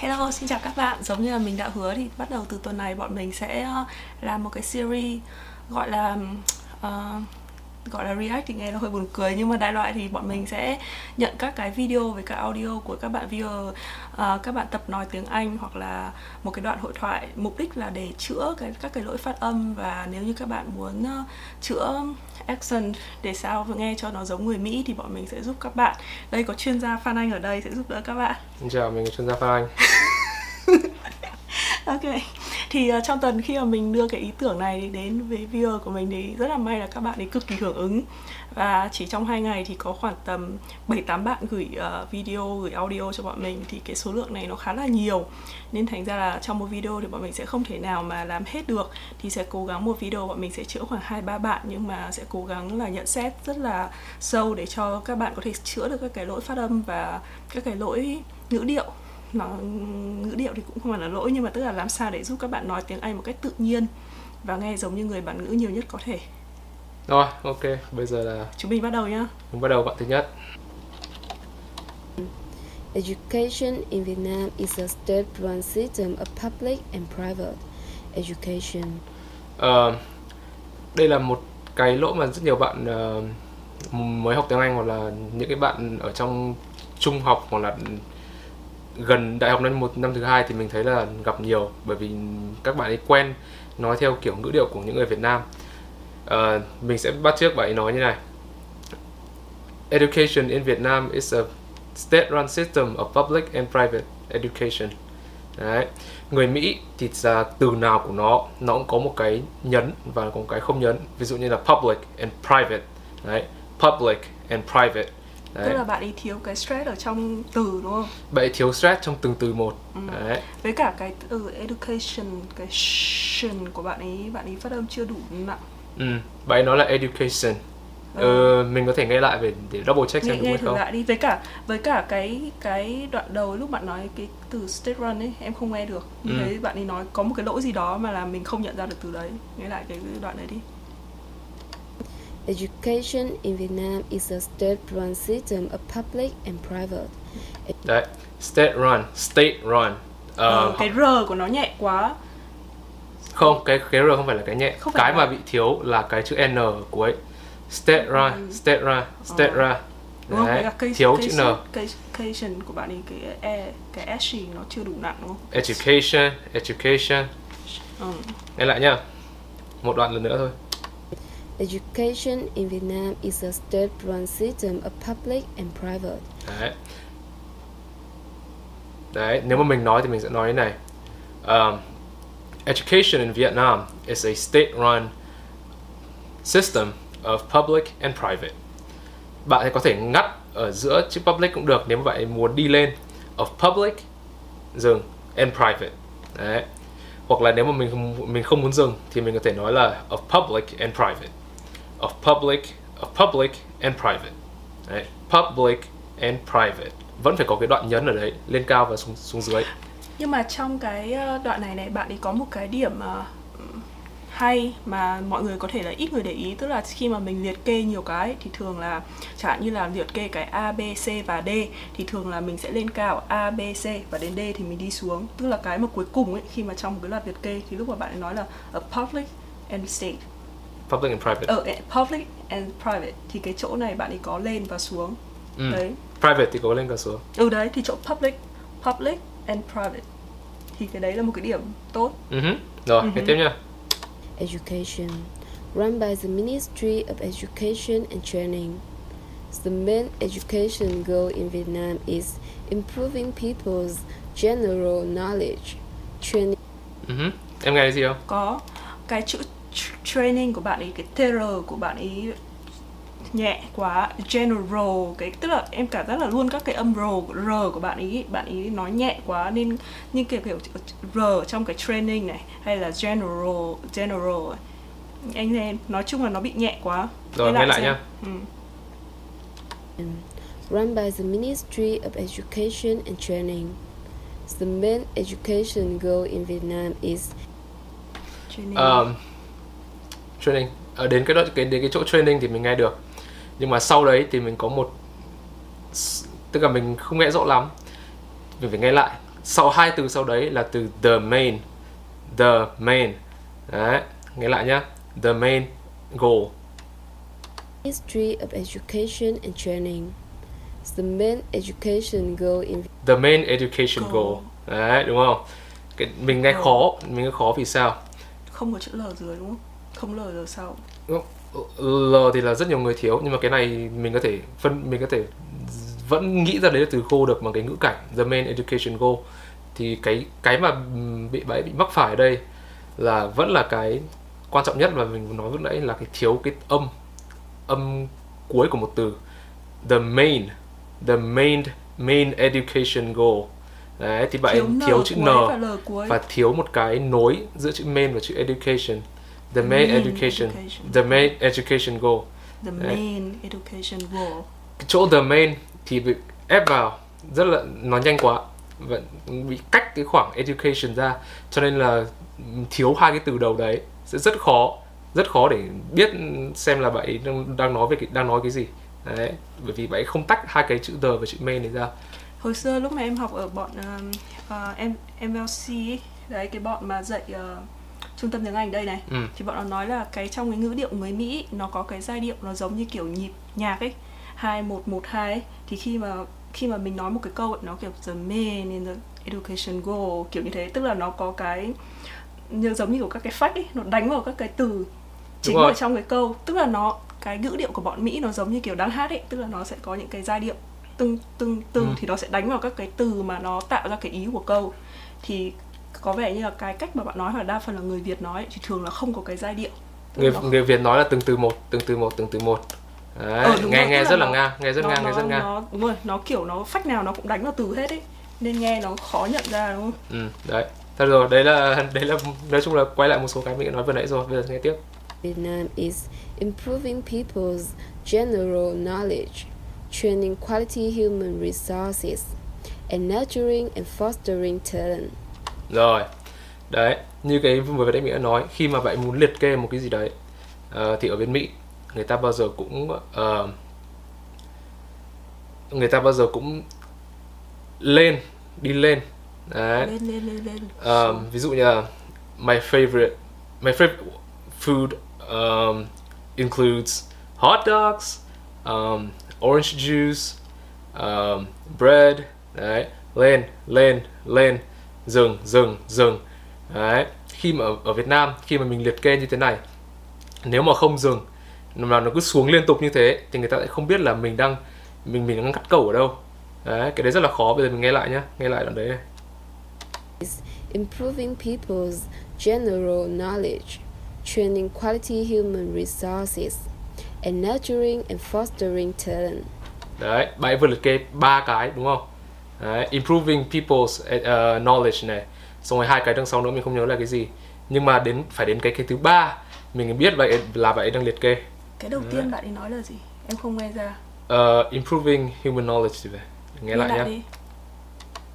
Hello, xin chào các bạn. Giống như là mình đã hứa thì bắt đầu từ tuần này bọn mình sẽ ờ, làm một cái series gọi là uh, gọi là react thì nghe nó hơi buồn cười nhưng mà đại loại thì bọn mình sẽ nhận các cái video với các audio của các bạn viewer uh, các bạn tập nói tiếng Anh hoặc là một cái đoạn hội thoại. Mục đích là để chữa cái các cái lỗi phát âm và nếu như các bạn muốn uh, chữa accent để sao nghe cho nó giống người Mỹ thì bọn mình sẽ giúp các bạn. Đây có chuyên gia Phan Anh ở đây sẽ giúp đỡ các bạn. Xin chào mình là chuyên gia Phan Anh ok. Thì uh, trong tuần khi mà mình đưa cái ý tưởng này đến với viewer của mình thì rất là may là các bạn ấy cực kỳ hưởng ứng. Và chỉ trong hai ngày thì có khoảng tầm 7 tám bạn gửi uh, video gửi audio cho bọn mình thì cái số lượng này nó khá là nhiều. Nên thành ra là trong một video thì bọn mình sẽ không thể nào mà làm hết được. Thì sẽ cố gắng một video bọn mình sẽ chữa khoảng hai ba bạn nhưng mà sẽ cố gắng là nhận xét rất là sâu để cho các bạn có thể chữa được các cái lỗi phát âm và các cái lỗi ngữ điệu nó ngữ điệu thì cũng không phải là lỗi nhưng mà tức là làm sao để giúp các bạn nói tiếng Anh một cách tự nhiên và nghe giống như người bản ngữ nhiều nhất có thể. Rồi, ok, bây giờ là chúng mình bắt đầu nhá. Mình bắt đầu bạn thứ nhất. Education in Vietnam is a state-run system of public and private education. Uh, đây là một cái lỗi mà rất nhiều bạn uh, mới học tiếng Anh hoặc là những cái bạn ở trong trung học hoặc là gần đại học năm một năm thứ hai thì mình thấy là gặp nhiều bởi vì các bạn ấy quen nói theo kiểu ngữ điệu của những người Việt Nam. Uh, mình sẽ bắt trước bạn ấy nói như này. Education in Vietnam is a state-run system of public and private education. Đấy. Người Mỹ thì là từ nào của nó nó cũng có một cái nhấn và có một cái không nhấn. Ví dụ như là public and private. Đấy. public and private Đấy. Tức là bạn ấy thiếu cái stress ở trong từ đúng không? Bạn ấy thiếu stress trong từng từ một. Ừ. Đấy. Với cả cái từ education, cái tion của bạn ấy, bạn ấy phát âm chưa đủ nặng. Ừ, bạn ấy nói là education. Ừ. ừ, mình có thể nghe lại về để double check xem nghe, đúng nghe hay không. lại đi với cả với cả cái cái đoạn đầu lúc bạn nói cái từ state run ấy em không nghe được. Mình ừ. thấy bạn ấy nói có một cái lỗi gì đó mà là mình không nhận ra được từ đấy. Nghe lại cái đoạn đấy đi. Education in Vietnam is a state-run system of public and private. Đấy, state-run, state-run. Uh, ừ, cái R của nó nhẹ quá. Không, cái cái R không phải là cái nhẹ. Không cái mà bị thiếu là cái chữ N của ấy. State-run, ừ. state-run, state-run. Đúng Đấy? Cái, thiếu cái, chữ N. Cái education của bạn ấy cái e cái S nó chưa đủ nặng đúng không? Education, education. Ừ. Nghe lại nhá. Một đoạn lần nữa thôi. Education in Vietnam is a state-run system of public and private. Đấy. Đấy, nếu mà mình nói thì mình sẽ nói thế này. Um, education in Vietnam is a state-run system of public and private. Bạn có thể ngắt ở giữa chữ public cũng được nếu mà bạn muốn đi lên of public dừng and private. Đấy. Hoặc là nếu mà mình mình không muốn dừng thì mình có thể nói là of public and private of public, of public and private. Đấy, public and private. Vẫn phải có cái đoạn nhấn ở đấy, lên cao và xuống xuống dưới. Nhưng mà trong cái ờ, đoạn này này bạn ấy có một cái điểm uh, hay mà mọi người có thể là ít người để ý tức là khi mà mình liệt kê nhiều cái thì thường là chẳng hạn như là liệt kê cái A, B, C và D thì thường là mình sẽ lên cao A, B, C và đến D thì mình đi xuống tức là cái mà cuối cùng ấy khi mà trong một cái loạt liệt kê thì lúc mà bạn ấy nói là a public and state public and private ở uh, public and private thì cái chỗ này bạn ấy có lên và xuống ừ. đấy private thì có lên và xuống ừ đấy thì chỗ public public and private thì cái đấy là một cái điểm tốt uh-huh. rồi uh-huh. tiếp nha education run by the Ministry of Education and Training The main education goal in Vietnam is improving people's general knowledge, training. Uh-huh. Em nghe thấy gì không? Có. Cái chữ training của bạn ấy cái tr của bạn ấy nhẹ quá general cái tức là em cảm giác là luôn các cái âm r r của bạn ấy bạn ấy nói nhẹ quá nên như kiểu kiểu r trong cái training này hay là general general anh em nói chung là nó bị nhẹ quá. Rồi nghe lại nhá. Ừ. run by the Ministry of Education and Training. The main education goal in Vietnam is training. Um, training. Ở ờ, đến cái đó cái đến cái chỗ training thì mình nghe được. Nhưng mà sau đấy thì mình có một tức là mình không nghe rõ lắm. Mình phải nghe lại. Sau hai từ sau đấy là từ the main. The main. Đấy nghe lại nhá. The main goal. Ministry of Education and Training. The main education goal in the main education Goal. goal. Đấy đúng không? Cái mình nghe khó. Mình nghe khó vì sao? Không có chữ L dưới đúng không không L dưới sau. L thì là rất nhiều người thiếu nhưng mà cái này mình có thể phân mình có thể vẫn nghĩ ra đấy là từ goal được bằng cái ngữ cảnh the main education goal. Thì cái cái mà bị bạn bị mắc phải ở đây là vẫn là cái quan trọng nhất mà mình nói lúc nãy là cái thiếu cái âm âm cuối của một từ. The main the main main education goal. Đấy thì bạn thiếu, thiếu, chữ n và và thiếu một cái nối giữa chữ main và chữ education the main, Main education, education. the main education goal. The Đấy. main education goal. Cái chỗ the main thì bị ép vào rất là nó nhanh quá. Và bị cách cái khoảng education ra cho nên là thiếu hai cái từ đầu đấy. Sẽ rất khó rất khó để biết xem là bạn ấy đang, đang nói về cái đang nói cái gì. Đấy bởi vì bạn ấy không tách hai cái chữ the và chữ main này ra. Hồi xưa lúc mà em học ở bọn um, uh, em MLC ấy, đấy cái bọn mà dạy uh, trung tâm tiếng Anh đây này. Ừ. thì bọn nó nói là cái trong cái ngữ điệu người Mỹ nó có cái giai điệu nó giống như kiểu nhịp nhạc ấy hai một một hai ấy. Thì khi mà khi mà mình nói một cái câu ấy, nó kiểu the main in the education goal kiểu như thế. Tức là nó có cái như giống như kiểu các cái phách ấy nó đánh vào các cái từ chính ở trong cái câu. Tức là nó cái ngữ điệu của bọn Mỹ nó giống như kiểu đang hát ấy tức là nó sẽ có những cái giai điệu tưng tưng tưng Ừ. thì nó sẽ đánh vào các cái từ mà nó tạo ra cái ý của câu. Thì có vẻ như là cái cách mà bạn nói hoặc đa phần là người Việt nói thì thường là không có cái giai điệu. Tức người là nó- người Việt nói là từng từ một từng từ một từng từ một. Đấy, Ờ, nghe rồi, nghe là rất là nó- ngang nghe rất nó, ngang nghe nó, rất ngang. nó đúng rồi nó kiểu nó phách nào nó cũng đánh vào từ hết ấy nên nghe nó khó nhận ra đúng không? Ừ, đấy. Thôi rồi đấy là đấy là nói chung là quay lại một số cái mình đã nói vừa nãy rồi bây giờ nghe tiếp. Vietnam is improving people's general knowledge, training quality human resources, and nurturing and fostering talent. Rồi. Đấy như cái vừa nãy mình đã nói khi mà bạn muốn liệt kê một cái gì đấy ờ, thì ở bên Mỹ người ta bao giờ cũng ờ, người ta bao giờ cũng lên đi lên. Đấy. Lên lên lên lên. Um, ví dụ như là my favorite my favorite food um, includes hot dogs um, orange juice um, bread. Đấy. Lên lên lên dừng dừng dừng. Đấy khi mà ở, ở Việt Nam khi mà mình liệt kê như thế này nếu mà không dừng mà nó cứ xuống liên tục như thế thì người ta lại không biết là mình đang mình mình đang cắt cầu ở đâu. Đấy cái đấy rất là khó. Bây giờ mình nghe lại nhá nghe lại đoạn đấy. Này improving people's general knowledge, training quality human resources, and nurturing and fostering talent. đấy bạn vừa liệt kê ba cái đúng không đấy, improving people's uh, knowledge này. Xong rồi hai cái đằng sau nữa mình không nhớ là cái gì. Nhưng mà đến phải đến cái cái thứ ba mình biết vậy là ấy đang liệt kê. Cái đầu tiên bạn ấy nói là gì? Em không nghe ra. Uh, improving human knowledge thì phải. Nghe lại nhá. đi.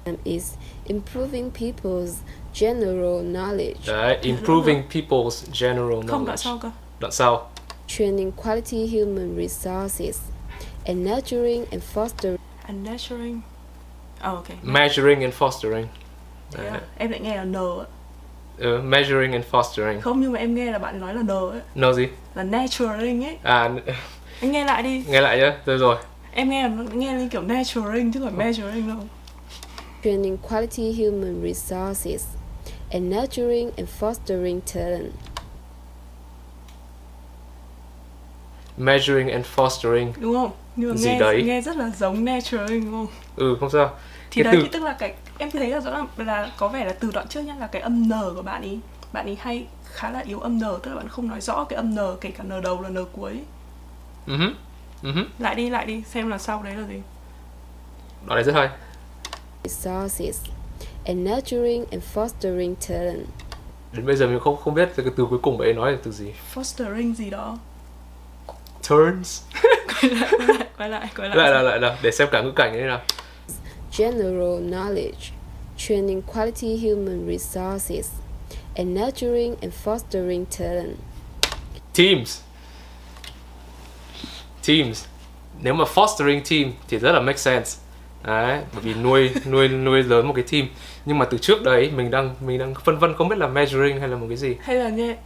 And is improving people's general knowledge, đấy improving people's general không đoạn knowledge. sau cơ. Đoạn sau. Training quality human resources, and nurturing and fostering and nurturing oh, ok. Measuring and fostering. Đấy. à? em lại nghe là n ạ. Uh, measuring and fostering. Không nhưng mà em nghe là bạn nói là n ấy. Nó gì? Là nurturing ấy. À anh nghe lại đi. nghe lại nhá rồi rồi. Em nghe nó nghe như kiểu nurturing chứ không phải measuring đâu. Training quality human resources, and nurturing and fostering talent. measuring and fostering. Đúng không? Nhưng mà Gì nghe đấy? nghe rất là giống nurturing đúng không? Ừ không sao thì Cái đấy từ- thì tức là cái em thấy là rõ ràng là có vẻ là từ đoạn trước nhá là cái âm n của bạn ý. Bạn ý hay khá là yếu âm n tức là bạn không nói rõ cái âm n kể cả n đầu là n cuối. Ừ ừ hứ. lại đi lại đi xem là sau đấy là gì. Đoạn này rất hay resources, and nurturing and fostering talent. đến bây giờ mình không không biết cái từ cuối cùng bạn ấy nói là từ gì. Fostering gì đó. Turns. Quay lại quay lại quay lại quay lại. Lại là lại là để xem cả ngữ cảnh như thế nào general knowledge, training quality human resources, and nurturing and fostering talent. teams. Teams. Nếu mà fostering team thì rất là make sense. Đấy bởi vì nuôi nuôi nuôi lớn một cái team. Nhưng mà từ trước đấy mình đang mình đang phân vân không biết là measuring hay là một cái gì. Hay là nghe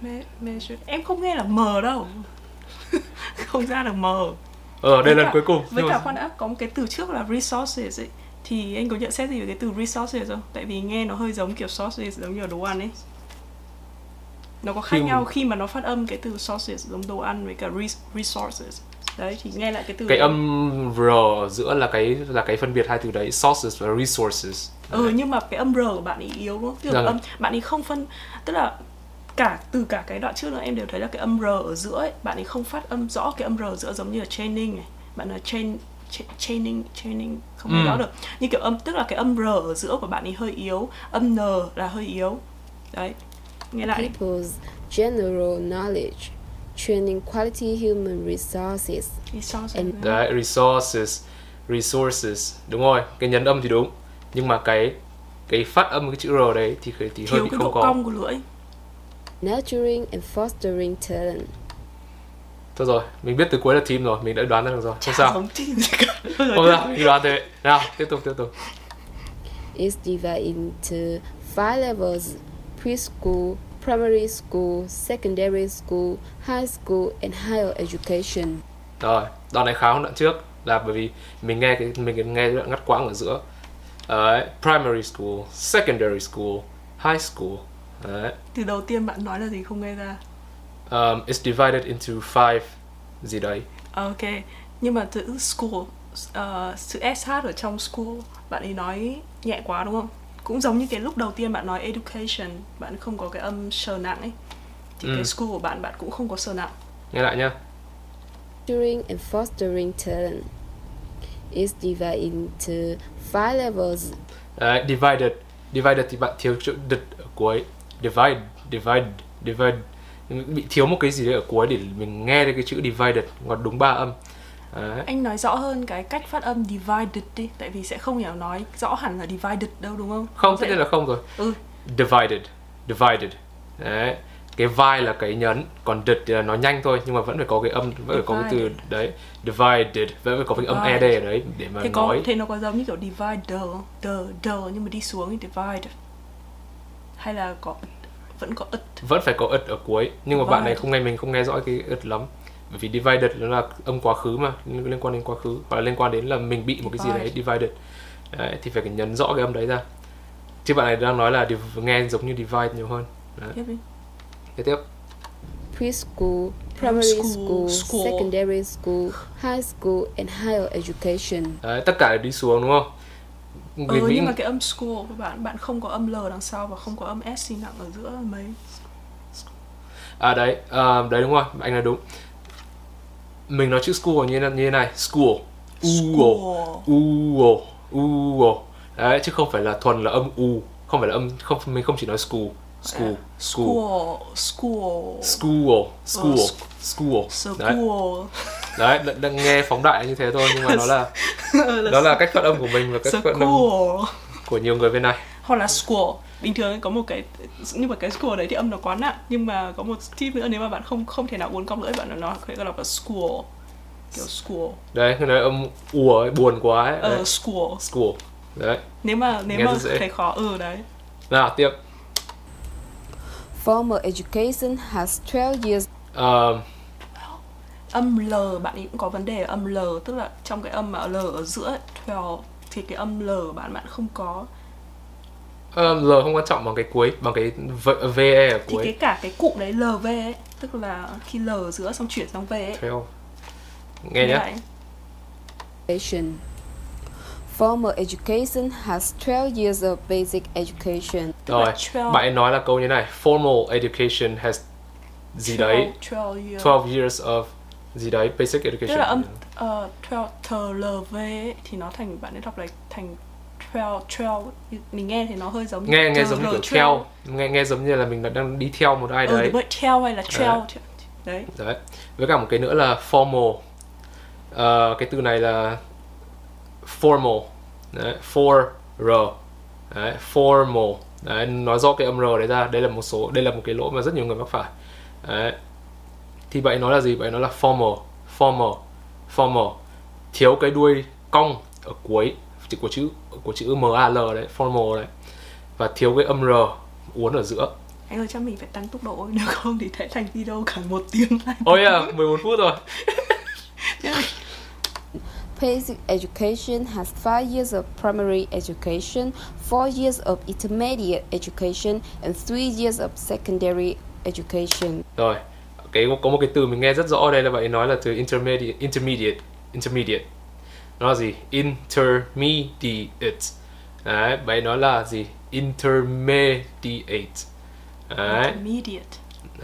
me, measure em không nghe là m đâu. Không ra được m ờ đây Với lần cuối cùng. với cả khoan đã có một cái từ trước là resources ấy. Thì anh có nhận xét gì về cái từ resources không? Tại vì nghe nó hơi giống kiểu sources giống như ở đồ ăn ấy. Nó có khác Khi nhau khi mà nó phát âm cái từ sources giống đồ ăn với cả res- resources. Đấy thì nghe lại cái từ cái đấy. âm r giữa là cái là cái phân biệt hai từ đấy sources và resources. Ừ nhưng mà cái âm r của bạn ấy yếu đúng không? Tức là Vâng. âm bạn ấy không phân tức là cả từ cả cái đoạn trước nữa em đều thấy là cái âm r ở giữa ấy, bạn ấy không phát âm rõ cái âm r ở giữa giống như là chaining này bạn là chain cha- chaining chaining không Ừ. rõ được. Như kiểu âm tức là cái âm r ở giữa của bạn ấy hơi yếu âm n là hơi yếu. Đấy nghe lại. People's general knowledge, training quality human resources, resources. And- đấy resources resources. Đúng rồi cái nhấn âm thì đúng. Nhưng mà cái cái phát âm cái chữ r đấy thì thì hơi thiếu bị cái không độ có. cong của lưỡi nurturing and fostering talent. thôi rồi mình biết từ cuối là team rồi mình đã đoán ra được rồi không sao giống team gì cả không sao mình đoán thế nào tiếp tục tiếp tục is divided into five levels preschool, primary school, secondary school, high school, and higher education. Rồi, đoạn này khá hơn đoạn trước là bởi vì mình nghe cái mình nghe đoạn ngắt quãng ở giữa. Đấy, primary school, secondary school, high school. Đấy. từ đầu tiên bạn nói là gì không nghe ra Um, it's divided into five gì đấy. Ok, nhưng mà chữ school, uh, chữ SH ở trong school, bạn ấy nói nhẹ quá đúng không? Cũng giống như cái lúc đầu tiên bạn nói education, bạn không có cái âm sờ nặng ấy. Thì Ừ. cái school của bạn, bạn cũng không có sờ nặng. Nghe lại nhá. Nurturing and fostering talent is divided into five levels Đấy, divided. Divided thì bạn thiếu chữ địch ở cuối. Divide, divide, divide. Bị thiếu một cái gì đấy ở cuối để mình nghe được cái chữ divided còn đúng ba âm. Đấy. Anh nói rõ hơn cái cách phát âm divided đi, tại vì sẽ không hiểu nói rõ hẳn là divided đâu đúng không? Không, tất sẽ- nhiên là không rồi. Ừ, divided divided đấy cái vai là cái nhấn còn địch thì là nó nhanh thôi nhưng mà vẫn phải có cái âm vẫn phải có cái từ Divided. đấy divided vẫn phải có cái âm ed Divided. ở đấy để mà thế có nói thế nó có giống như kiểu divider? The, the nhưng mà đi xuống thì divide. Hay là có vẫn có ứt vẫn phải có ứt ở cuối nhưng mà bạn này Divided. không nghe mình không nghe rõ cái ứt lắm bởi vì divided nó là âm quá khứ mà liên liên quan đến quá khứ hoặc là liên quan đến là mình bị một cái gì đấy divided đấy, thì phải nhấn rõ cái âm đấy ra chứ bạn này đang nói là nghe giống như divide nhiều hơn đấy. tiếp đi. tiếp preschool, primary School, school, school. secondary school, high school, and higher education. đấy, tất cả đều đi xuống đúng không Ừ nhưng mà cái âm school của bạn bạn không có âm L đằng sau và không có âm S sinh nặng ở giữa mấy? À đấy, à, đấy đúng rồi, anh nói đúng. Mình nói chữ school như, như thế này, school. Uo, uo, uo. Đấy, chứ không phải là thuần là âm u, không phải là âm không mình không chỉ nói school, school, school, School School. School, school, Ờ, school. Đấy, School đấy, đang- nghe phóng đại như thế thôi nhưng mà nó là đó là cách phát âm của mình và cách phát âm của nhiều người bên này. hoặc là school bình thường có một cái nhưng mà cái school đấy thì âm nó quá nặng nhưng mà có một tip nữa nếu mà bạn không không thể nào uốn cong lưỡi bạn nó có thể gọi là school kiểu school Đấy, cái nói âm ùa ấy, buồn quá ấy. ờ Đấy, school school. Đấy. nếu mà nếu Nghe mà thấy khó ừ đấy Nào, tiếp. Formal education has 12 years Ờ, âm L bạn ấy cũng có vấn đề ở âm L tức là trong cái âm mà L ở giữa ấy, 12 thì cái âm L bạn bạn không có. Ờ, L không quan trọng bằng cái cuối bằng cái v, VE ở thì cuối. cái cả cái cụm đấy LV ấy tức là khi L ở giữa xong chuyển sang V ấy. Theo nghe nhé. Formal education has 12 years of basic education. Tức rồi 12 bạn ấy nói là câu như này formal education has gì đấy? 12 years. 12 years of gì đấy basic education. Tức là âm uh, 12 thờ LV ấy, thì nó thành bạn ấy đọc lại thành 12 12 mình nghe thì nó hơi giống nghe nghe giống như L kiểu 12. theo nghe nghe giống như là mình đang đi theo một ai ừ, đấy. đúng rồi, theo hay là 12 đấy. Đấy. Với cả một cái nữa là formal. Ờ, cái từ này là formal. Đấy for r. Đấy formal. Đấy nói rõ cái âm r đấy ra. Đây là một số đây là một cái lỗi mà rất nhiều người mắc phải. Đấy thì vậy nói là gì? Vậy nó là formal formal formal. Thiếu cái đuôi cong ở cuối chữ của chữ của chữ mal đấy formal đấy. Và thiếu cái âm r uốn ở giữa. Anh ơi chắc mình phải tăng tốc độ nếu không? Thì sẽ thành video cả một tiếng này ôi yeah, 11 phút rồi. Basic education has five years of primary education, four years of intermediate education, and three years of secondary education. rồi cái có một cái từ mình nghe rất rõ ở đây là bạn ấy nói là từ intermediate intermediate intermediate. Nó là gì? Intermediate. Đấy bạn ấy nói là gì? Intermediate. Đấy. Intermediate.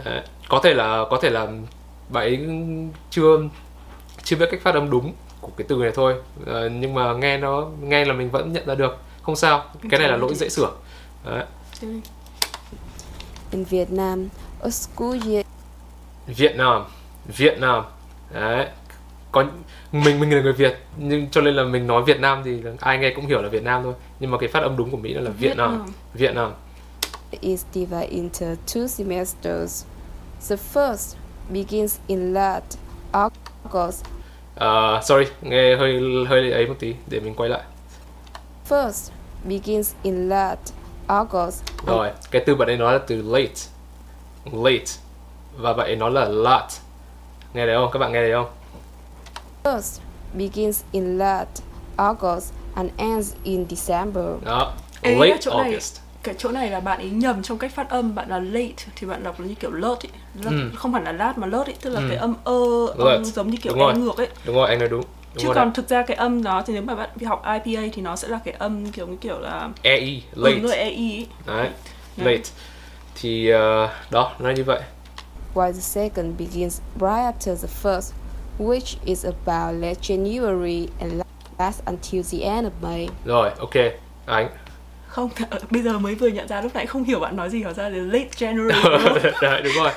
Đấy. có thể là có thể là bạn ấy chưa chưa biết cách phát âm đúng của cái từ này thôi. Ờ, nhưng mà nghe nó nghe là mình vẫn nhận ra được. Không sao. Cái này là lỗi dễ sửa. Đấy. In Vietnam, a school year Việt Nam Việt Nam. Đấy. Có mình mình là người Việt nhưng cho nên là mình nói Việt Nam thì ai nghe cũng hiểu là Việt Nam thôi. Nhưng mà cái phát âm đúng của Mỹ là Việt Việt Nam Nam. Việt Nam. Is divided into two semesters. The first begins in late August. Ờ, sorry nghe hơi hơi ấy một tí để mình quay lại. First begins in late August rồi cái từ bạn ấy nói là từ late. Late và ấy nói là lot nghe thấy không các bạn nghe thấy không First begins in late August and ends in December. đó Ê, late chỗ này August cái chỗ này là bạn ấy nhầm trong cách phát âm bạn là late thì bạn đọc là như kiểu lợt ấy lợt, Ừ. không hẳn là lát mà lợt ấy tức là Ừ. cái âm ơ âm giống như kiểu Đúng rồi. e ngược ấy đúng rồi anh nói đúng đúng chứ rồi còn đấy. thực ra cái âm nó thì nếu mà bạn đi học IPA thì nó sẽ là cái âm kiểu như kiểu là EI ừ, late nó là EI ấy. đấy Đấy. late thì ờ, đó nó như vậy while the second begins right after the first, which is about late January and lasts until the end of May. rồi ok. Anh. Không bây giờ mới vừa nhận ra lúc nãy không hiểu bạn nói gì hóa ra là late January đúng đấy đúng rồi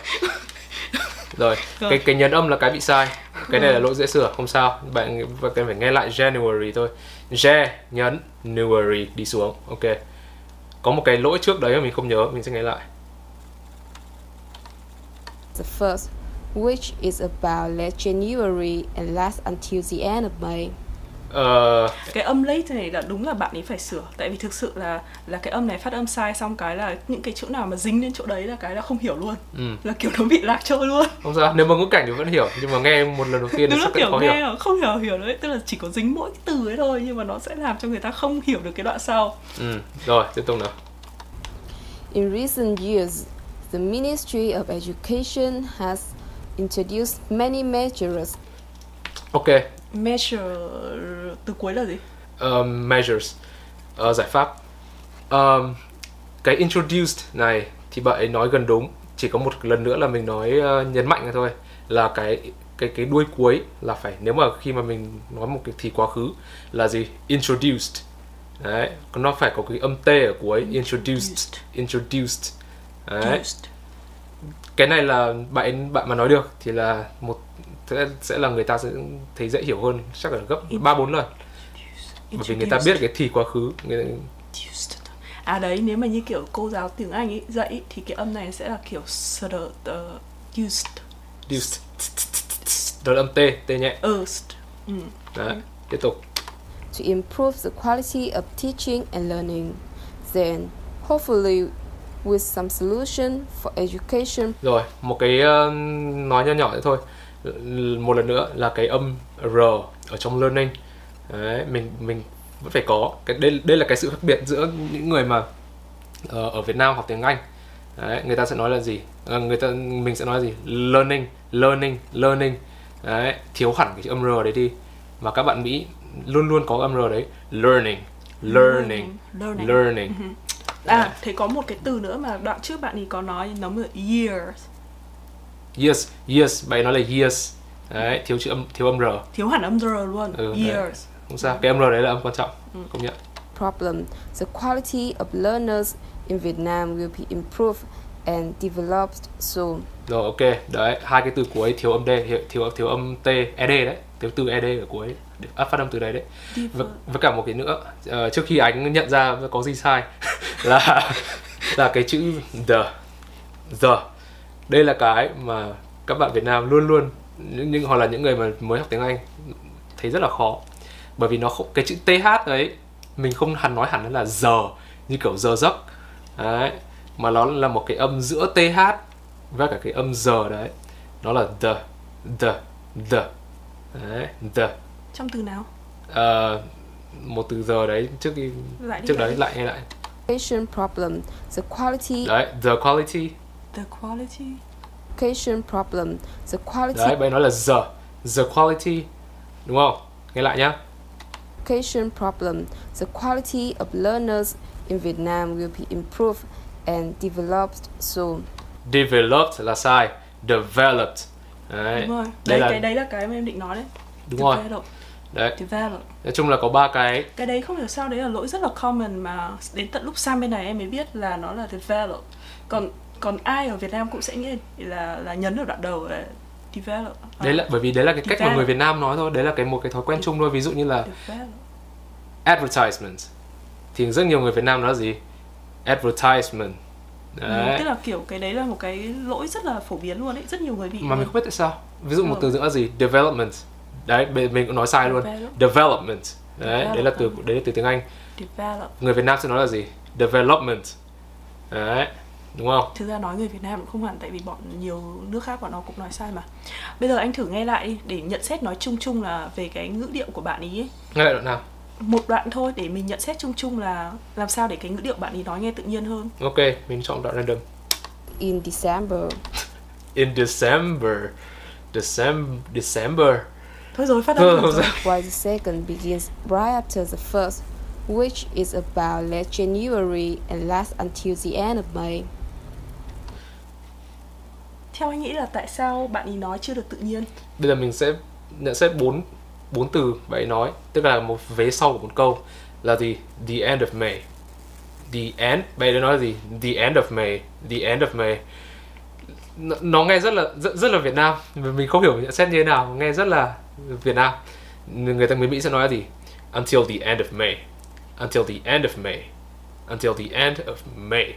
rồi. cái cái nhấn âm là cái bị sai. Cái này là lỗi dễ sửa không sao. Bạn bạn cần phải nghe lại January thôi. J nhấn January đi xuống ok. Có một cái lỗi trước đấy mà mình không nhớ mình sẽ nghe lại The first, which is about late January and lasts until the end of May. Ờ, cái âm late này là đúng là bạn ấy phải sửa tại vì thực sự là là cái âm này phát âm sai xong cái là những cái chữ nào mà dính đến chỗ đấy là cái là không hiểu luôn. Ừ, là kiểu nó bị lạc trôi luôn. Không sao nếu mà ngữ cảnh thì vẫn hiểu nhưng mà nghe một lần đầu tiên thì đúng là chắc kiểu khó nghe hiểu. không hiểu hiểu đấy tức là chỉ có dính mỗi cái từ ấy thôi nhưng mà nó sẽ làm cho người ta không hiểu được cái đoạn sau. Ừ, rồi tiếp tục nào. In recent years, the Ministry of Education has introduced many measures. Ok. Measure từ cuối là gì? Um, measures. Ờ, giải pháp. Um, cái introduced này thì bạn ấy nói gần đúng. Chỉ có một lần nữa là mình nói ờ, nhấn mạnh thôi. Là cái cái cái đuôi cuối là phải nếu mà khi mà mình nói một cái thì quá khứ là gì? Introduced. Đấy nó phải có cái âm t ở cuối. Introduced. Introduced đấy. Introduced. cái này là bạn bạn mà nói được thì là một sẽ, sẽ là người ta sẽ thấy dễ hiểu hơn chắc là gấp ba bốn lần. Bởi vì người ta biết cái thì quá khứ người, à đấy nếu mà như kiểu cô giáo tiếng Anh ấy dạy ý, thì cái âm này sẽ là kiểu used. Used. Đó là âm t t nhẹ. Used. Ừ. đấy tiếp tục. To improve the quality of teaching and learning. Then, hopefully, with some solution for education. Rồi một cái ờ, nói nhỏ nhỏ thế thôi. L- một lần nữa là cái âm r ở trong learning. Đấy mình mình vẫn phải có. Cái đây đây là cái sự khác biệt giữa những người mà ờ, ở Việt Nam học tiếng Anh. Đấy, người ta sẽ nói là gì? Ờ, người ta mình sẽ nói là gì? Learning learning learning. Đấy thiếu hẳn cái âm r đấy đi. Mà các bạn Mỹ luôn luôn có âm r đấy. Learning learning learning, learning à thế có một cái từ nữa mà đoạn trước bạn ấy có nói nó là years. Years years bạn nói là years. Đấy thiếu chữ âm thiếu âm r. Thiếu hẳn âm r luôn Ừ, đấy. years. Không sao cái âm r đấy là âm quan trọng công nhận. Problem, the quality of learners in Vietnam will be improved and developed soon. rồi ok. Đấy hai cái từ cuối thiếu âm d thiếu thiếu, thiếu âm t ed đấy. Thiếu từ ed ở cuối áp phát âm từ đấy. Đấy với, với cả một cái nữa. Ờ, trước khi anh nhận ra có gì sai là là cái chữ the the đây là cái mà các bạn Việt Nam luôn luôn những, những hoặc là những người mà mới học tiếng Anh thấy rất là khó. Bởi vì nó không cái chữ th đấy mình không hẳn nói hẳn là giờ như kiểu giờ giấc. Đấy. Mà nó là một cái âm giữa th và cả cái âm giờ đấy. Nó là the the the đấy the trong từ nào? Ờ, một từ giờ đấy trước khi lại trước đấy lại nghe lại Education problem. The quality đấy the quality. The quality. Education problem. The quality đấy bây nói là the. The quality. Đúng không? Nghe lại nhá. Education problem. The quality of learners in Vietnam will be improved and developed soon. developed là sai. Developed. Đấy. Đúng rồi. Đây đấy là cái đấy là cái mà em định nói đấy. Đúng rồi. Develop đấy. Develop nói chung là có ba cái. Cái đấy không hiểu sao đấy là lỗi rất là common mà đến tận lúc sang bên này em mới biết là nó là develop còn còn ai ở Việt Nam cũng sẽ nghĩ là là nhấn ở đoạn đầu là develop À, đấy là bởi vì đấy là cái cách mà Develop. người Việt Nam nói thôi. Đấy là cái một cái thói quen chung thôi. Ví dụ như là develop advertisement thì rất nhiều người Việt Nam nói gì? Advertisement. Ừ, đấy. tức là kiểu cái đấy là một cái lỗi rất là phổ biến luôn đấy. Rất nhiều người bị mà mình không biết tại sao. Ví dụ một Ừ. từ nữa là gì? Development đấy mình mình cũng nói sai luôn. Develop. development. Đấy đấy là từ đấy là từ tiếng Anh. Develop. Người Việt Nam sẽ nói là gì? Development. Đấy đúng không? Thực ra nói người Việt Nam cũng không hẳn tại vì bọn nhiều nước khác bọn nó cũng nói sai mà. Bây giờ anh thử nghe lại đi để nhận xét nói chung chung là về cái ngữ điệu của bạn ý ấy. nghe lại đoạn nào? Một đoạn thôi để mình nhận xét chung chung là làm sao để cái ngữ điệu bạn ý nói nghe tự nhiên hơn. Ok mình chọn đoạn random. In December, in December. December December thôi rồi phát âm rồi. while the second begins right after the first, which is about late January and lasts until the end of May. theo anh nghĩ là tại sao bạn ý nói chưa được tự nhiên? Bây giờ mình sẽ nhận xét bốn bốn từ bạn ấy nói tức là một vế sau của một câu là gì? The end of May. The end bạn ấy nói là gì? The end of May the end of May. Nó, nó nghe rất là rất, rất là Việt Nam mình không hiểu nhận xét như thế nào nghe rất là Việt Nam. Người ta người Mỹ sẽ nói là gì? Until the end of May. Until the end of May. Until the end of May.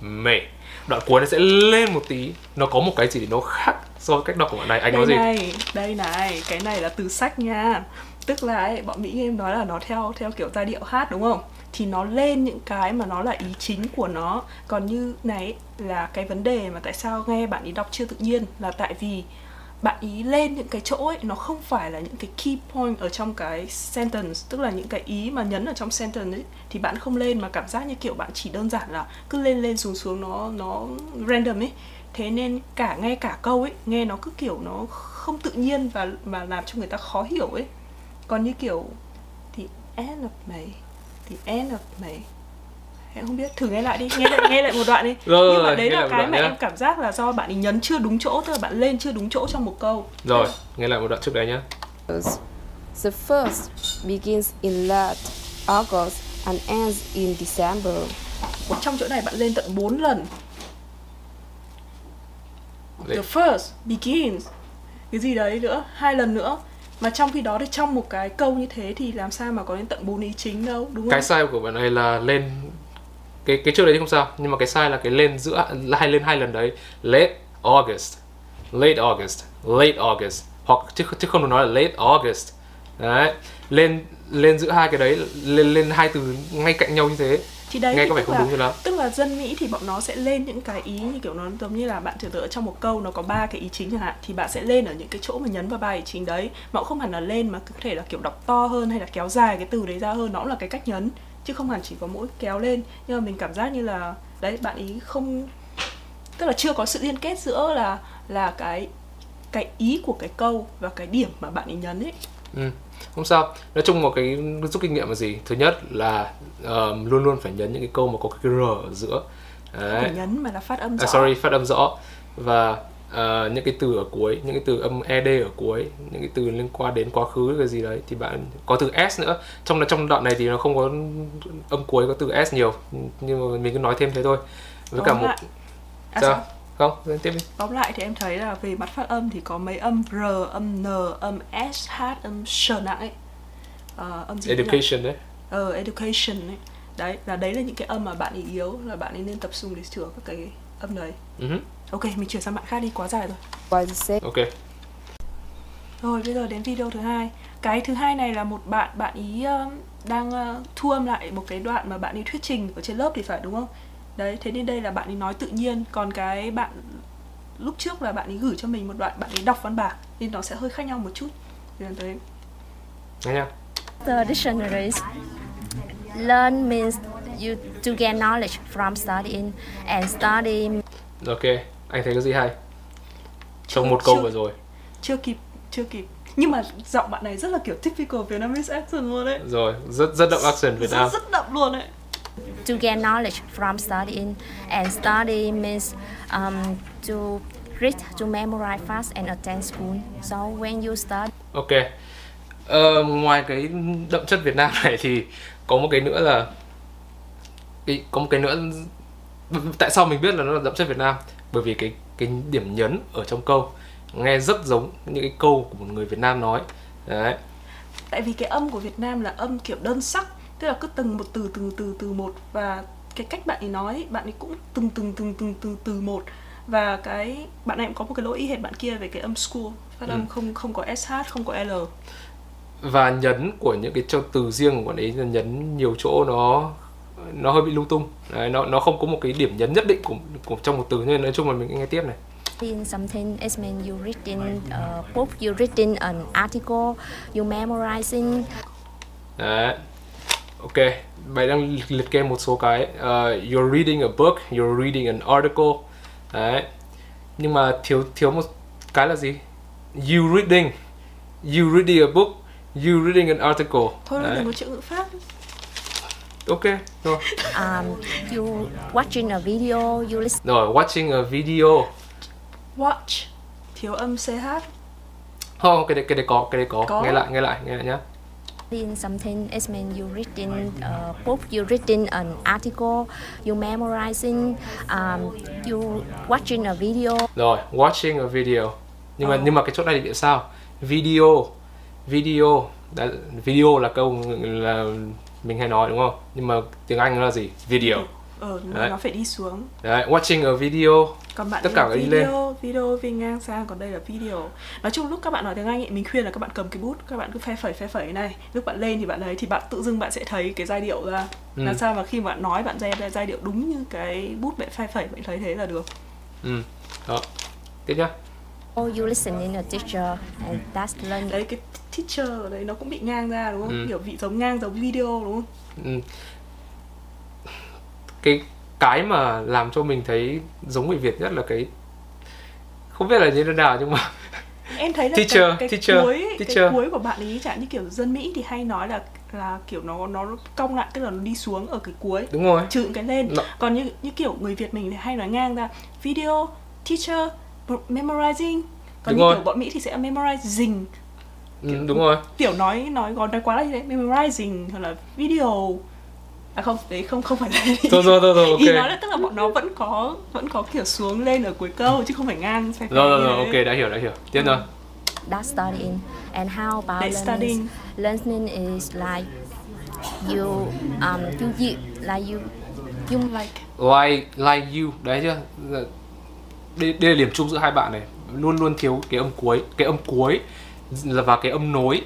May. Đoạn cuối nó sẽ lên một tí. Nó có một cái gì để nó khác so với cách đọc của bạn này. Anh nói đây gì? này đây này cái này là từ sách nha. Tức là ấy, bọn mỹ em nói là nó theo theo kiểu giai điệu hát đúng không? Thì nó lên những cái mà nó là ý chính của nó. Còn như này ấy, là cái vấn đề mà tại sao nghe bạn ý đọc chưa tự nhiên là tại vì bạn ý lên những cái chỗ ấy, nó không phải là những cái key point ở trong cái sentence, tức là những cái ý mà nhấn ở trong sentence ấy, thì bạn không lên mà cảm giác như kiểu bạn chỉ đơn giản là cứ lên lên xuống xuống nó nó random ấy. Thế nên cả nghe cả câu ấy, nghe nó cứ kiểu nó không tự nhiên và, mà làm cho người ta khó hiểu ấy. Còn như kiểu, the end of May, the end of May em không biết thử nghe lại đi nghe lại nghe lại một đoạn đi. Rồi, nhưng mà đấy là cái mà nhá. em cảm giác là do bạn ấy nhấn chưa đúng chỗ tức là bạn lên chưa đúng chỗ trong một câu. Rồi, nghe lại một đoạn trước đấy nhá. The first begins in late August and ends in December. trong chỗ này bạn lên tận 4 lần. The first begins. Cái gì đấy nữa? Hai lần nữa. Mà trong khi đó thì trong một cái câu như thế thì làm sao mà có đến tận bốn ý chính đâu đúng không? Cái sai của bạn này là lên cái cái trước đấy thì không sao, nhưng mà cái sai là cái lên giữa hai lên hai lần đấy. Late August. Late August. Late August. Hoặc chứ chứ không được nói là late August. Đấy. Lên lên giữa hai cái đấy lên lên hai từ ngay cạnh nhau như thế. thì đấy Nghe có vẻ không là, đúng cho lắm. tức là dân Mỹ thì bọn nó sẽ lên những cái ý như kiểu nó giống như là bạn tưởng tượng trong một câu nó có ba cái ý chính chẳng hạn thì bạn sẽ lên ở những cái chỗ mà nhấn vào ba ý chính đấy mà cũng không hẳn là lên mà có thể là kiểu đọc to hơn hay là kéo dài cái từ đấy ra hơn nó cũng là cái cách nhấn chứ không hẳn chỉ có mỗi kéo lên nhưng mà mình cảm giác như là đấy bạn ý không tức là chưa có sự liên kết giữa là là cái cái ý của cái câu và cái điểm mà bạn ấy nhấn ấy Ừ. Không sao. Nói chung một cái rút kinh nghiệm là gì? Thứ nhất là ờm, luôn luôn phải nhấn những cái câu mà có cái r ở giữa. Đấy. phải nhấn mà là phát âm rõ À, sorry, phát âm rõ và ờ, những cái từ ở cuối, những cái từ âm ed ở cuối, những cái từ liên quan đến quá khứ cái gì đấy thì bạn có từ s nữa. Trong trong đoạn này thì nó không có âm cuối có từ s nhiều, nhưng mà mình cứ nói thêm thế thôi. Với cả Tóm một lại- à, sao? sao? Không, tiếp đi. Tóm lại thì em thấy là về mặt phát âm thì có mấy âm R, âm N, âm S, H, âm S nặng ấy Ờ, âm gì? Education đấy. Ờ, education ấy Đấy, là đấy là những cái âm mà bạn ấy yếu Là bạn ấy nên tập trung để sửa các cái âm đấy hứ, Ok, mình chuyển sang bạn khác đi, quá dài rồi. Ok. Rồi, bây giờ đến video thứ hai. Cái thứ hai này là một bạn bạn ý uh, đang uh, thu âm lại một cái đoạn mà bạn ấy thuyết trình ở trên lớp thì phải đúng không? Đấy thế nên đây là bạn ấy nói tự nhiên. Còn cái bạn lúc trước là bạn ấy gửi cho mình một đoạn bạn ấy đọc văn bản nên nó sẽ hơi khác nhau một chút. Nên tới nghe nhá The dictionaries learn means you to gain knowledge from studying and study. Ok anh thấy cái gì hay? Trong một câu chưa- vừa rồi. Chưa kịp chưa kịp. Nhưng mà giọng bạn này rất là kiểu typical Vietnamese accent luôn đấy. Rồi rất rất đậm accent Việt Nam. rất, rất đậm luôn đấy. To gain knowledge from studying and study means um, to read to memorize fast and attend school. So when you study Ok. Ờ, ngoài cái đậm chất Việt Nam này thì có một cái nữa là cái có một cái nữa tại sao mình biết là nó là đậm chất Việt Nam? Bởi vì cái cái điểm nhấn ở trong câu nghe rất giống những cái câu của một người Việt Nam nói. Đấy. tại vì cái âm của Việt Nam là âm kiểu đơn sắc tức là cứ từng một từ từng từ từ một và cái cách bạn ấy nói bạn ấy cũng từng từng từng từng từ từ một và cái bạn này cũng có một cái lỗi y hệt bạn kia về cái âm school phát âm Ừ. không không có sh không có l Và nhấn của những cái châu từ riêng của bạn ấy là nhấn nhiều chỗ nó nó hơi bị lung tung. Đấy, nó nó không có một cái điểm nhấn nhất định của, của trong một từ nên nói chung là mình nghe tiếp này. in something it means you reading a book you reading an article you memorizing Đấy. Ok, bạn đang liệt kê một số cái. Uh, you're reading a book, you're reading an article. Đấy. Nhưng mà thiếu thiếu một cái là gì? You reading. You reading a book, you reading an article. thôi Đấy. đừng có chữ ngữ pháp Ok, rồi. um, you watching a video you listen Rồi, watching a video. watch thiếu âm ch Không, cái đấy cái đấy có, cái đấy có. Có. Nghe lại, nghe lại, nghe lại nhá. in something it means you reading a book you reading an article you memorizing um, you watching a video Rồi, watching a video. Nhưng mà Ờ. nhưng mà cái chỗ này thì bị sao? Video, video, đã, video là câu là mình hay nói đúng không? Nhưng mà tiếng Anh nó là gì? Video. ờ mà Đấy. nó phải đi xuống Đấy, watching a video. còn bạn Tất cả phải đi video video vì ngang sang còn đây là video nói chung lúc các bạn nói tiếng anh ấy, mình khuyên là các bạn cầm cái bút các bạn cứ phe phẩy phe phẩy này lúc bạn lên thì bạn ấy thì bạn tự dưng bạn sẽ thấy cái giai điệu ra Ừ. làm sao mà khi mà bạn nói bạn ra ra giai điệu đúng như cái bút bạn phe phẩy bạn thấy thế là được Ừ. Đó. Tiếp nhá. Or you listening a teacher and that's learning đấy cái teacher ở đấy nó cũng bị ngang ra đúng không Ừ. kiểu vị giống ngang giống video đúng không Ừ. Cái cái mà làm cho mình thấy giống người Việt nhất là cái không biết là như thế nào nhưng mà em thấy là Teacher, cái, cái teacher, cuối cái teacher. cuối của bạn ấy chẳng như kiểu dân Mỹ thì hay nói là là kiểu nó nó cong lại tức là nó đi xuống ở cái cuối đúng rồi. trừ cái lên Nó- còn như như kiểu người Việt mình thì hay nói ngang ra video teacher memorizing. Còn Đúng như rồi. kiểu bọn Mỹ thì sẽ memorizing. Ừ, đúng rồi. kiểu nói nói còn nói quá là như thế. Memorizing hoặc là video. À không đấy không không phải là Thôi thôi thôi thôi ý nói là tức là bọn nó vẫn có vẫn có kiểu xuống lên ở cuối câu chứ không phải ngang phe Rồi rồi rồi thế. ok đã hiểu đã hiểu. Tiếp thôi. that's studying. And how about Để learning studying. learning is like you um you, you like you. You like. Like like you. Đấy chưa đây, đây là điểm chung giữa hai bạn này. Luôn luôn thiếu cái âm cuối cái âm cuối là và cái âm nối.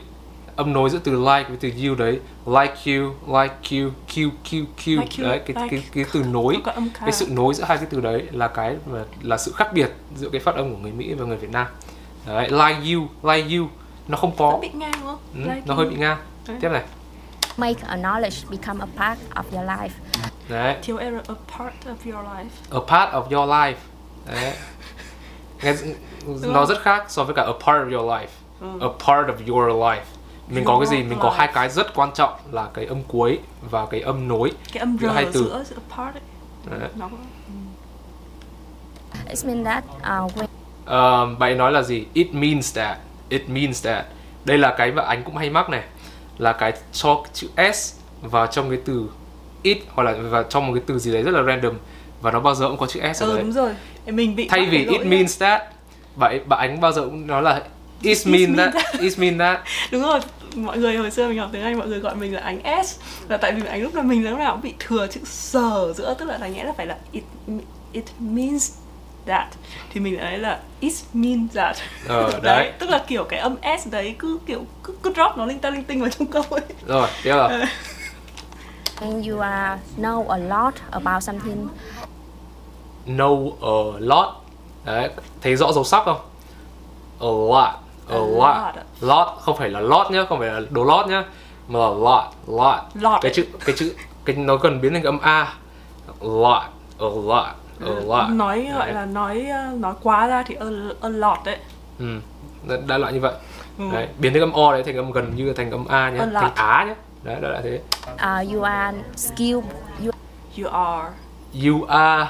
Âm nối giữa từ like với từ you đấy. Like you like you q q q Like đấy cái, like. cái cái từ nối. cái sự nối giữa hai cái từ đấy là cái mà là sự khác biệt giữa cái phát âm của người Mỹ và người Việt Nam. Đấy like you like you. Nó không nó có bị ngang đúng không? Ừ, Like nó hơi bị ngang. Đấy. tiếp này. Make a knowledge become a part of your life. Đấy. Thiếu error a part of your life. A part of your life đấy. Nghe nó rất khác so với cả a part of your life. A part of your life. Mình có cái gì mình có Your hai life. cái rất quan trọng là cái âm cuối và cái âm nối. Cái âm r Giữa hai từ. giữa giữa part ấy. Đấy. nó it means that uh, when Ờ, bạn nói là gì? It means that. It means that. Đây là cái mà anh cũng hay mắc này. Là cái cho chữ s vào trong cái từ it hoặc là vào trong một cái từ gì đấy rất là random và nó bao giờ cũng có chữ s ở ừ đấy. đúng rồi. Mình bị thay vì it đấy. means that bạn bạn anh bao giờ cũng nói là it mean mean that it mean that. Đúng rồi. Mọi người hồi xưa mình học tiếng Anh mọi người gọi mình là ánh S. Là tại vì anh lúc nào mình lúc nào cũng bị thừa chữ sờ giữa tức là đáng nhẽ là phải là it it means that. Thì mình lại nói là it means that. Ờ, đấy. tức là kiểu cái âm s đấy cứ kiểu cứ, cứ drop nó linh ta linh tinh vào trong câu ấy. Rồi tiếp Ờ. rồi When you are know a lot about something, know a lot đấy thấy rõ dấu sắc không a lot a A lot lot. lot không phải là lot nhá không phải là đồ lót nhá mà là lot lot Lot cái chữ cái chữ cái nó cần biến thành âm a lot a lot a lot nói gọi Đấy. là nói ờ, nói quá ra thì a, a lot đấy ừ. đại- đại loại như vậy Ừ. đấy biến thành âm o đấy thành âm gần như thành âm a nhé A lot. thành á nhé đấy đại loại thế uh, you are skilled. You you are you are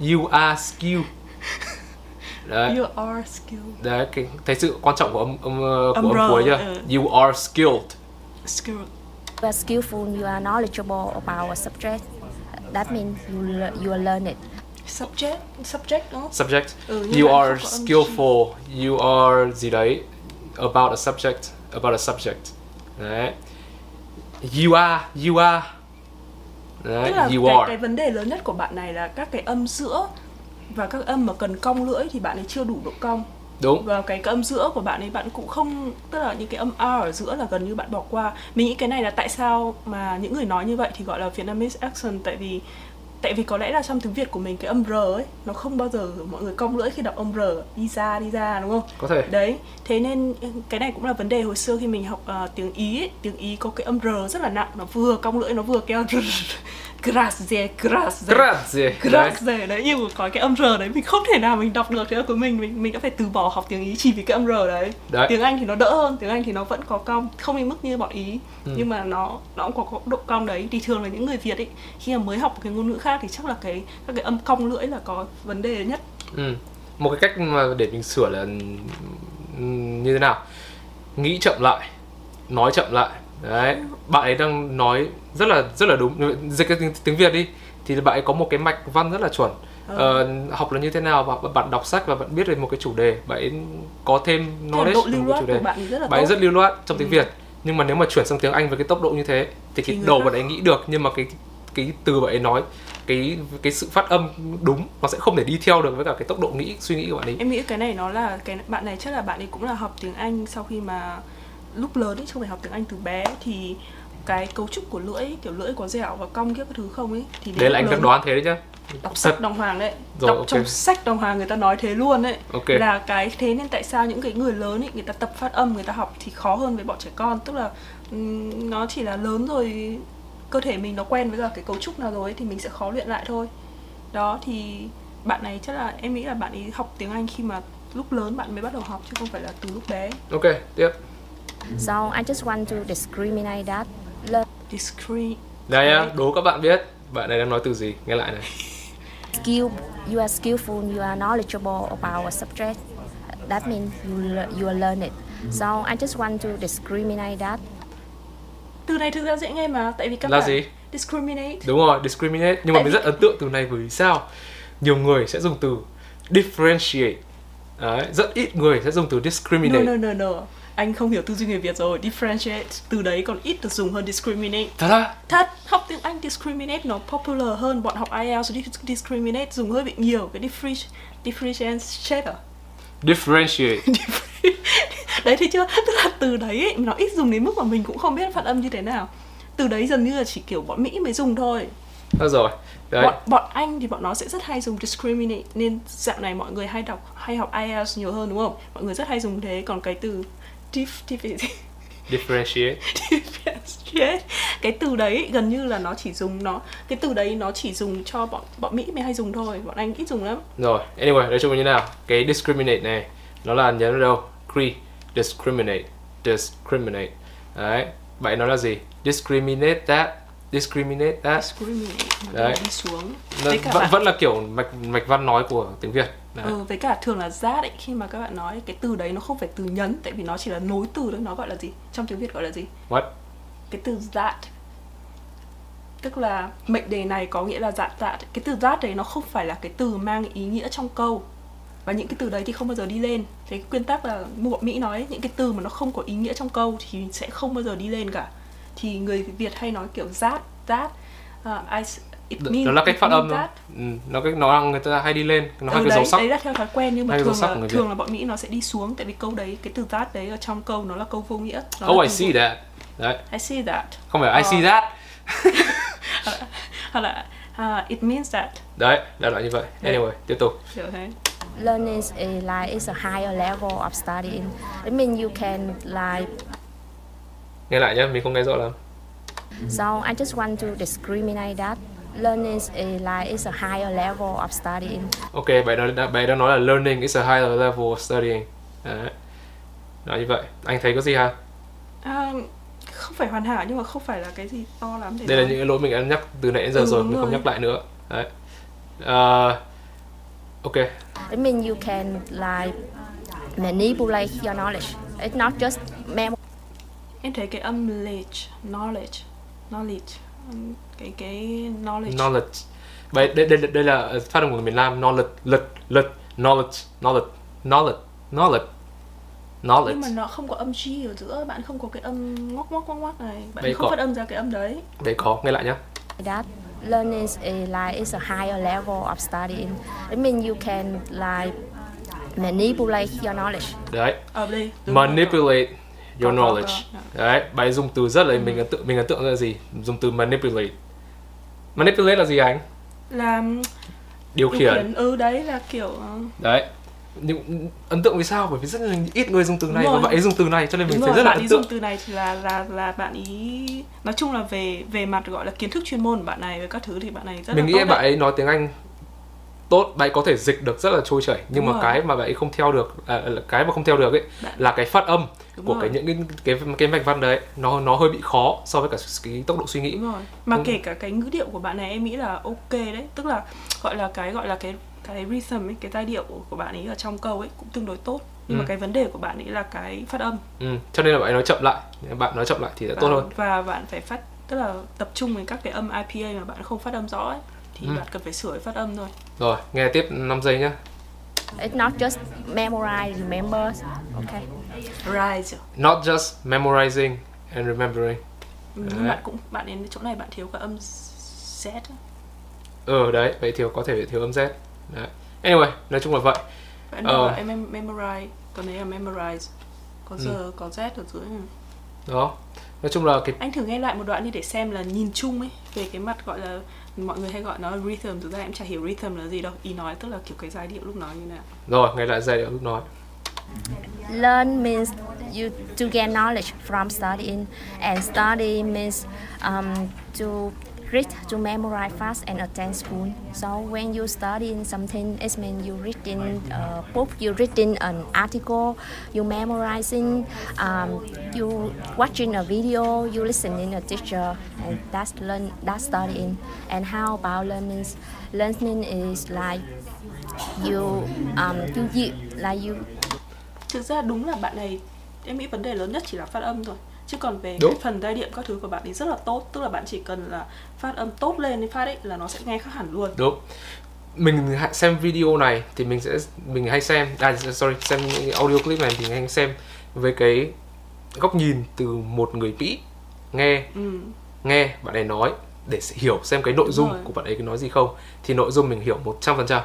you are skill đấy. You are skilled. Đấy cái thấy sự quan trọng của âm âm ờ, của Âm âm cuối chưa? ừ. you are skilled. Skilled. You are skillful. You are knowledgeable about a subject. That means you le- you are learned. subject subject không? Subject. Ừ, you are skillful. You are gì đấy? About a subject about a subject. Đấy. You are you are đấy tức là you cái, are. cái vấn đề lớn nhất của bạn này là các cái âm giữa và các âm mà cần cong lưỡi thì bạn ấy chưa đủ độ cong. Đúng. Và cái, cái âm giữa của bạn ấy bạn cũng không tức là những cái âm a ở giữa là gần như bạn bỏ qua. Mình nghĩ cái này là tại sao mà những người nói như vậy thì gọi là Vietnamese accent tại vì tại vì có lẽ là trong tiếng Việt của mình cái âm r ấy nó không bao giờ mọi người cong lưỡi khi đọc âm r. Đi ra đi ra đúng không? Có thể. Đấy thế nên cái này cũng là vấn đề hồi xưa khi mình học ờ, tiếng ý ấy. tiếng ý có cái âm r rất là nặng nó vừa cong lưỡi nó vừa kêu grazie grazie. Grazie. Grazie đấy. nhưng mà có cái âm r đấy mình không thể nào mình đọc được thế là của mình. Mình mình đã phải từ bỏ học tiếng ý chỉ vì cái âm r đấy. Đấy. tiếng anh thì nó đỡ hơn tiếng anh thì nó vẫn có cong không đến mức như bọn ý. Ừ. nhưng mà nó nó cũng có, độ cong đấy. Thì thường là những người việt ấy khi mà mới học một cái ngôn ngữ khác thì chắc là cái các cái âm cong lưỡi là có vấn đề nhất. Ừ. một cái cách mà để mình sửa là ừm, như thế nào? Nghĩ chậm lại nói chậm lại đấy bạn ấy đang nói rất là rất là đúng. Dịch cái tiếng, tiếng việt đi thì bạn ấy có một cái mạch văn rất là chuẩn. Ừ. Ờ, học là như thế nào? Và bạn đọc sách và bạn biết về một cái chủ đề bạn ấy có thêm knowledge về một chủ đề. bạn ấy rất là bạn ấy rất lưu loát trong tiếng Ừ. việt. Nhưng mà nếu mà chuyển sang tiếng anh với cái tốc độ như thế thì cái đầu bạn ấy nghĩ được nhưng mà cái cái từ bạn ấy nói cái cái sự phát âm đúng nó sẽ không thể đi theo được với cả cái tốc độ nghĩ suy nghĩ của bạn ấy. Em nghĩ cái này nó là cái bạn này chắc là bạn ấy cũng là học tiếng Anh sau khi mà lúc lớn ấy không phải học tiếng Anh từ bé thì cái cấu trúc của lưỡi kiểu lưỡi có dẻo và cong các thứ không ấy thì đấy là anh lớn- đoán thế đấy nhá đọc sách đồng hoàng đấy. Rồi, đọc ok. trong sách đồng hoàng người ta nói thế luôn đấy Ok. là cái thế nên tại sao những cái người lớn ấy người ta tập phát âm người ta học thì khó hơn với bọn trẻ con. Tức là nó chỉ là lớn rồi cơ thể mình nó quen với cả cái cấu trúc nào rồi ấy, thì mình sẽ khó luyện lại thôi. Đó thì bạn này chắc là em nghĩ là bạn ấy học tiếng Anh khi mà lúc lớn bạn mới bắt đầu học chứ không phải là từ lúc bé. Ok tiếp So I just want to discriminate that. Learn discreet đây nhá đố các bạn biết bạn này đang nói từ gì nghe lại này skill. You are skillful. You are knowledgeable about a subject. That means you le- you are learned. So I just want to discriminate that. từ này thực ra dễ nghe mà tại vì các Là bạn gì? discriminate đúng rồi discriminate nhưng mà Tại mình vì- rất ấn tượng từ này bởi vì sao nhiều người sẽ dùng từ differentiate Đấy, rất ít người sẽ dùng từ no discriminate no no no anh không hiểu tư duy người Việt rồi differentiate từ đấy còn ít được dùng hơn discriminate. Thật á? Thật học tiếng Anh discriminate nó popular hơn bọn học IELTS dis- discriminate dùng hơi bị nhiều cái differenti- differentiate à? Differentiate. Đấy thấy chưa? Tức là từ đấy ấy, nó ít dùng đến mức mà mình cũng không biết phát âm như thế nào. Từ đấy dần như là chỉ kiểu bọn Mỹ mới dùng thôi. Được rồi. Đấy. Bọn bọn Anh thì bọn nó sẽ rất hay dùng discriminate nên dạo này mọi người hay đọc hay học IELTS nhiều hơn đúng không? Mọi người rất hay dùng thế còn cái từ diff, diff, differentiate. Differentiate. Cái từ đấy gần như là nó chỉ dùng nó cái từ đấy nó chỉ dùng cho bọn bọn Mỹ mới hay dùng thôi bọn Anh ít dùng lắm. Rồi anyway nói chung là như nào? Cái discriminate này nó là nhớ ở đâu? Cre discriminate. Discriminate đấy vậy nó là gì? Discriminate that discriminate that. Discriminate Đấy. xuống. Nó vẫn, bạn- vẫn là kiểu mạch mạch văn nói của tiếng việt đấy. Ừ, với cả thường là that ấy, khi mà các bạn nói cái từ đấy nó không phải từ nhấn tại vì nó chỉ là nối từ thôi nó gọi là gì? Trong tiếng Việt gọi là gì? What? Cái từ that tức là mệnh đề này có nghĩa là that that cái từ that đấy nó không phải là cái từ mang ý nghĩa trong câu. Và những cái từ đấy thì không bao giờ đi lên. Cái nguyên tắc là bọn Mỹ nói ấy, những cái từ mà nó không có ý nghĩa trong câu thì sẽ không bao giờ đi lên cả. Thì người Việt hay nói kiểu that that uh, I it Đ- means đó là cách phát âm means thôi that. ừ, nó cái nó người ta hay đi lên nó hai ừ, cái đấy, dấu sắc đấy là theo thói quen nhưng mà cái thường là thường Việt. là bọn Mỹ nó sẽ đi xuống tại vì câu đấy cái từ that đấy ở trong câu nó là câu vô nghĩa Nó oh I see vô- that đấy I see that không phải I Ờ. see that hoặc là à, it means that đấy đại loại như vậy Đấy. anyway tiếp tục thế Learning is a, like is a higher level of studying. It means you can like nghe lại nhé mình không nghe rõ lắm So I just want to discriminate that. Learning is a, like is a higher level of studying. ok bạn nói bạn đang nói là learning is a higher level of studying đấy nói như vậy anh thấy có gì hả à, không phải hoàn hảo nhưng mà không phải là cái gì to lắm để đây là nói. những cái lỗi mình đã nhắc từ nãy đến giờ Ừ, rồi mình không rồi. nhắc lại nữa đấy Ờ, ok It means you can like manipulate your knowledge. It's not just mem em thấy cái âm lệch knowledge knowledge ừm, cái cái knowledge knowledge đây đây đây, đây là phát âm của người miền Nam knowledge lịch lịch knowledge knowledge knowledge knowledge knowledge nhưng mà nó không có âm G ở giữa bạn không có cái âm ngoắc ngoắc ngoắc ngoắc này bạn Đây không có. phát âm ra cái âm đấy đây có nghe lại nhá that. Learning is a, like is a higher level of studying. It means you can like manipulate your knowledge. đấy ở đây đúng rồi. manipulate your knowledge đấy bạn ấy dùng từ rất là Ừ. mình ấn tượng mình ấn tượng là gì dùng từ manipulate manipulate là gì anh? Là điều điều khiển. ừ đấy là kiểu ờ, đấy. Nhưng ấn tượng vì sao? Bởi vì rất là ít người dùng từ này và bạn ấy dùng từ này cho nên mình đúng thấy rồi rất là bạn ấn ấy tượng. dùng từ này thì là là là bạn ý nói chung là về về mặt gọi là kiến thức chuyên môn của bạn này với các thứ thì bạn này rất mình là nghĩ tốt bạn ấy nói tiếng Anh tốt bạn ấy có thể dịch được rất là trôi chảy. Nhưng Đúng mà rồi. cái mà bạn ấy không theo được à, là cái mà không theo được ấy Bạn- là cái phát âm Đúng của rồi. cái những cái cái cái mạch văn đấy nó nó hơi bị khó so với cả cái tốc độ suy nghĩ đúng rồi mà Ừ. kể cả cái ngữ điệu của bạn này em nghĩ là ok đấy tức là gọi là cái gọi là cái cái rhythm ấy cái giai điệu của bạn ấy ở trong câu ấy cũng tương đối tốt nhưng Ừ. mà cái vấn đề của bạn ấy là cái phát âm ừ. cho nên là bạn ấy nói chậm lại bạn nói chậm lại thì sẽ tốt hơn và bạn phải phát tức là tập trung với các cái âm IPA mà bạn không phát âm rõ ấy thì Ừ. bạn cần phải sửa phát âm thôi rồi nghe tiếp 5 giây nhá It's not just memorize, remember. Okay. rise not just memorizing and remembering Ừ, bạn cũng bạn đến chỗ này bạn thiếu cái âm Z ờ đấy vậy thiếu có thể bị thiếu âm z đấy. anyway nói chung là vậy bạn Ờ. là em mem- memorize còn đấy là memorize có Ừ. giờ có Z ở dưới này. đó nói chung là cái anh thử nghe lại một đoạn đi để xem là nhìn chung ấy về cái mặt gọi là mọi người hay gọi nó là rhythm. Thực ra em chả hiểu rhythm là gì đâu. Ý nói tức là kiểu cái giai điệu lúc nói như nào. Rồi nghe lại giai điệu lúc nói. Learn means you to gain knowledge from studying, and study means um, to read to memorize fast and attend school. So when you studying something, it means you reading a book, you reading an article, you memorizing, um, you watching a video, you listening a teacher, and that's learn that's studying. And how about learning? Learning is like you um you, you like you thực ra đúng là bạn này em nghĩ vấn đề lớn nhất chỉ là phát âm thôi chứ còn về Đúng. cái phần giai điệu các thứ của bạn ấy rất là tốt tức là bạn chỉ cần là phát âm tốt lên đến phát ấy là nó sẽ nghe khác hẳn luôn đúng mình xem video này thì mình sẽ mình hay xem à sorry xem audio clip này thì hay xem với cái góc nhìn từ một người Mỹ nghe ừ. nghe bạn ấy nói để hiểu xem cái nội dung rồi. của bạn ấy nói gì không thì nội dung mình hiểu 100%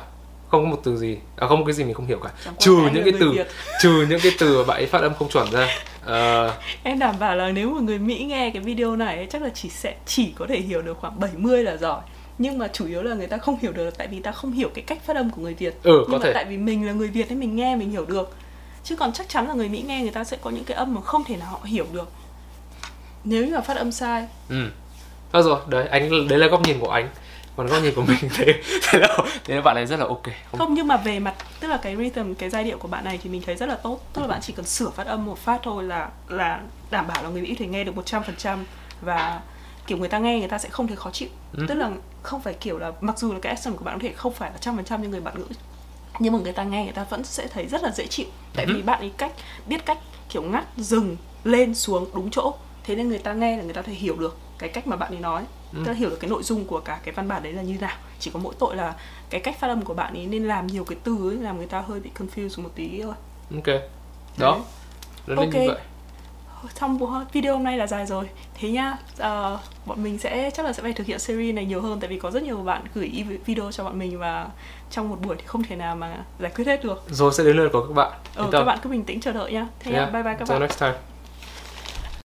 không có một từ gì à không có cái gì mình không hiểu cả Chẳng trừ anh những cái từ Việt. trừ những cái từ mà bạn ấy phát âm không chuẩn ra Ờ, em đảm bảo là nếu mà người Mỹ nghe cái video này ấy, chắc là chỉ sẽ chỉ có thể hiểu được khoảng 70 là giỏi. Nhưng mà chủ yếu là người ta không hiểu được tại vì ta không hiểu cái cách phát âm của người Việt. Ừ, có nhưng mà thể. tại vì mình là người Việt nên mình nghe mình hiểu được. Chứ còn chắc chắn là người Mỹ nghe người ta sẽ có những cái âm mà không thể nào họ hiểu được. Nếu như mà phát âm sai. Ừ. Thôi rồi đấy anh đấy là góc nhìn của anh còn góc nhìn của mình thế thế là thế là bạn ấy rất là ok. Không không nhưng mà về mặt tức là cái rhythm cái giai điệu của bạn này thì mình thấy rất là tốt. Tức là bạn chỉ cần sửa phát âm một phát thôi là là đảm bảo là người Mỹ thể nghe được 100% và kiểu người ta nghe người ta sẽ không thấy khó chịu. Ừ. tức là không phải kiểu là mặc dù là cái accent của bạn có thể không phải là trăm phần trăm như người bạn ngữ nhưng mà người ta nghe người ta vẫn sẽ thấy rất là dễ chịu. Tại vì Ừ. bạn ấy cách biết cách kiểu ngắt dừng lên xuống đúng chỗ. Thế nên người ta nghe là người ta thể hiểu được cái cách mà bạn ấy nói Ừ. tức là hiểu được cái nội dung của cả cái văn bản đấy là như nào. Chỉ có mỗi tội là cái cách phát âm của bạn ấy nên làm nhiều cái từ ấy làm người ta hơi bị confused một tí thôi. Ok. Đó. Nên Ok. như vậy. Trong video hôm nay là dài rồi. Thế nhá uh, bọn mình sẽ chắc là sẽ phải thực hiện series này nhiều hơn tại vì có rất nhiều bạn gửi video cho bọn mình và trong một buổi thì không thể nào mà giải quyết hết được. Rồi sẽ đến lượt của các bạn. Ừ, các bạn cứ bình tĩnh chờ đợi nhá. Thế yeah. nhá bye bye các Until bạn. next time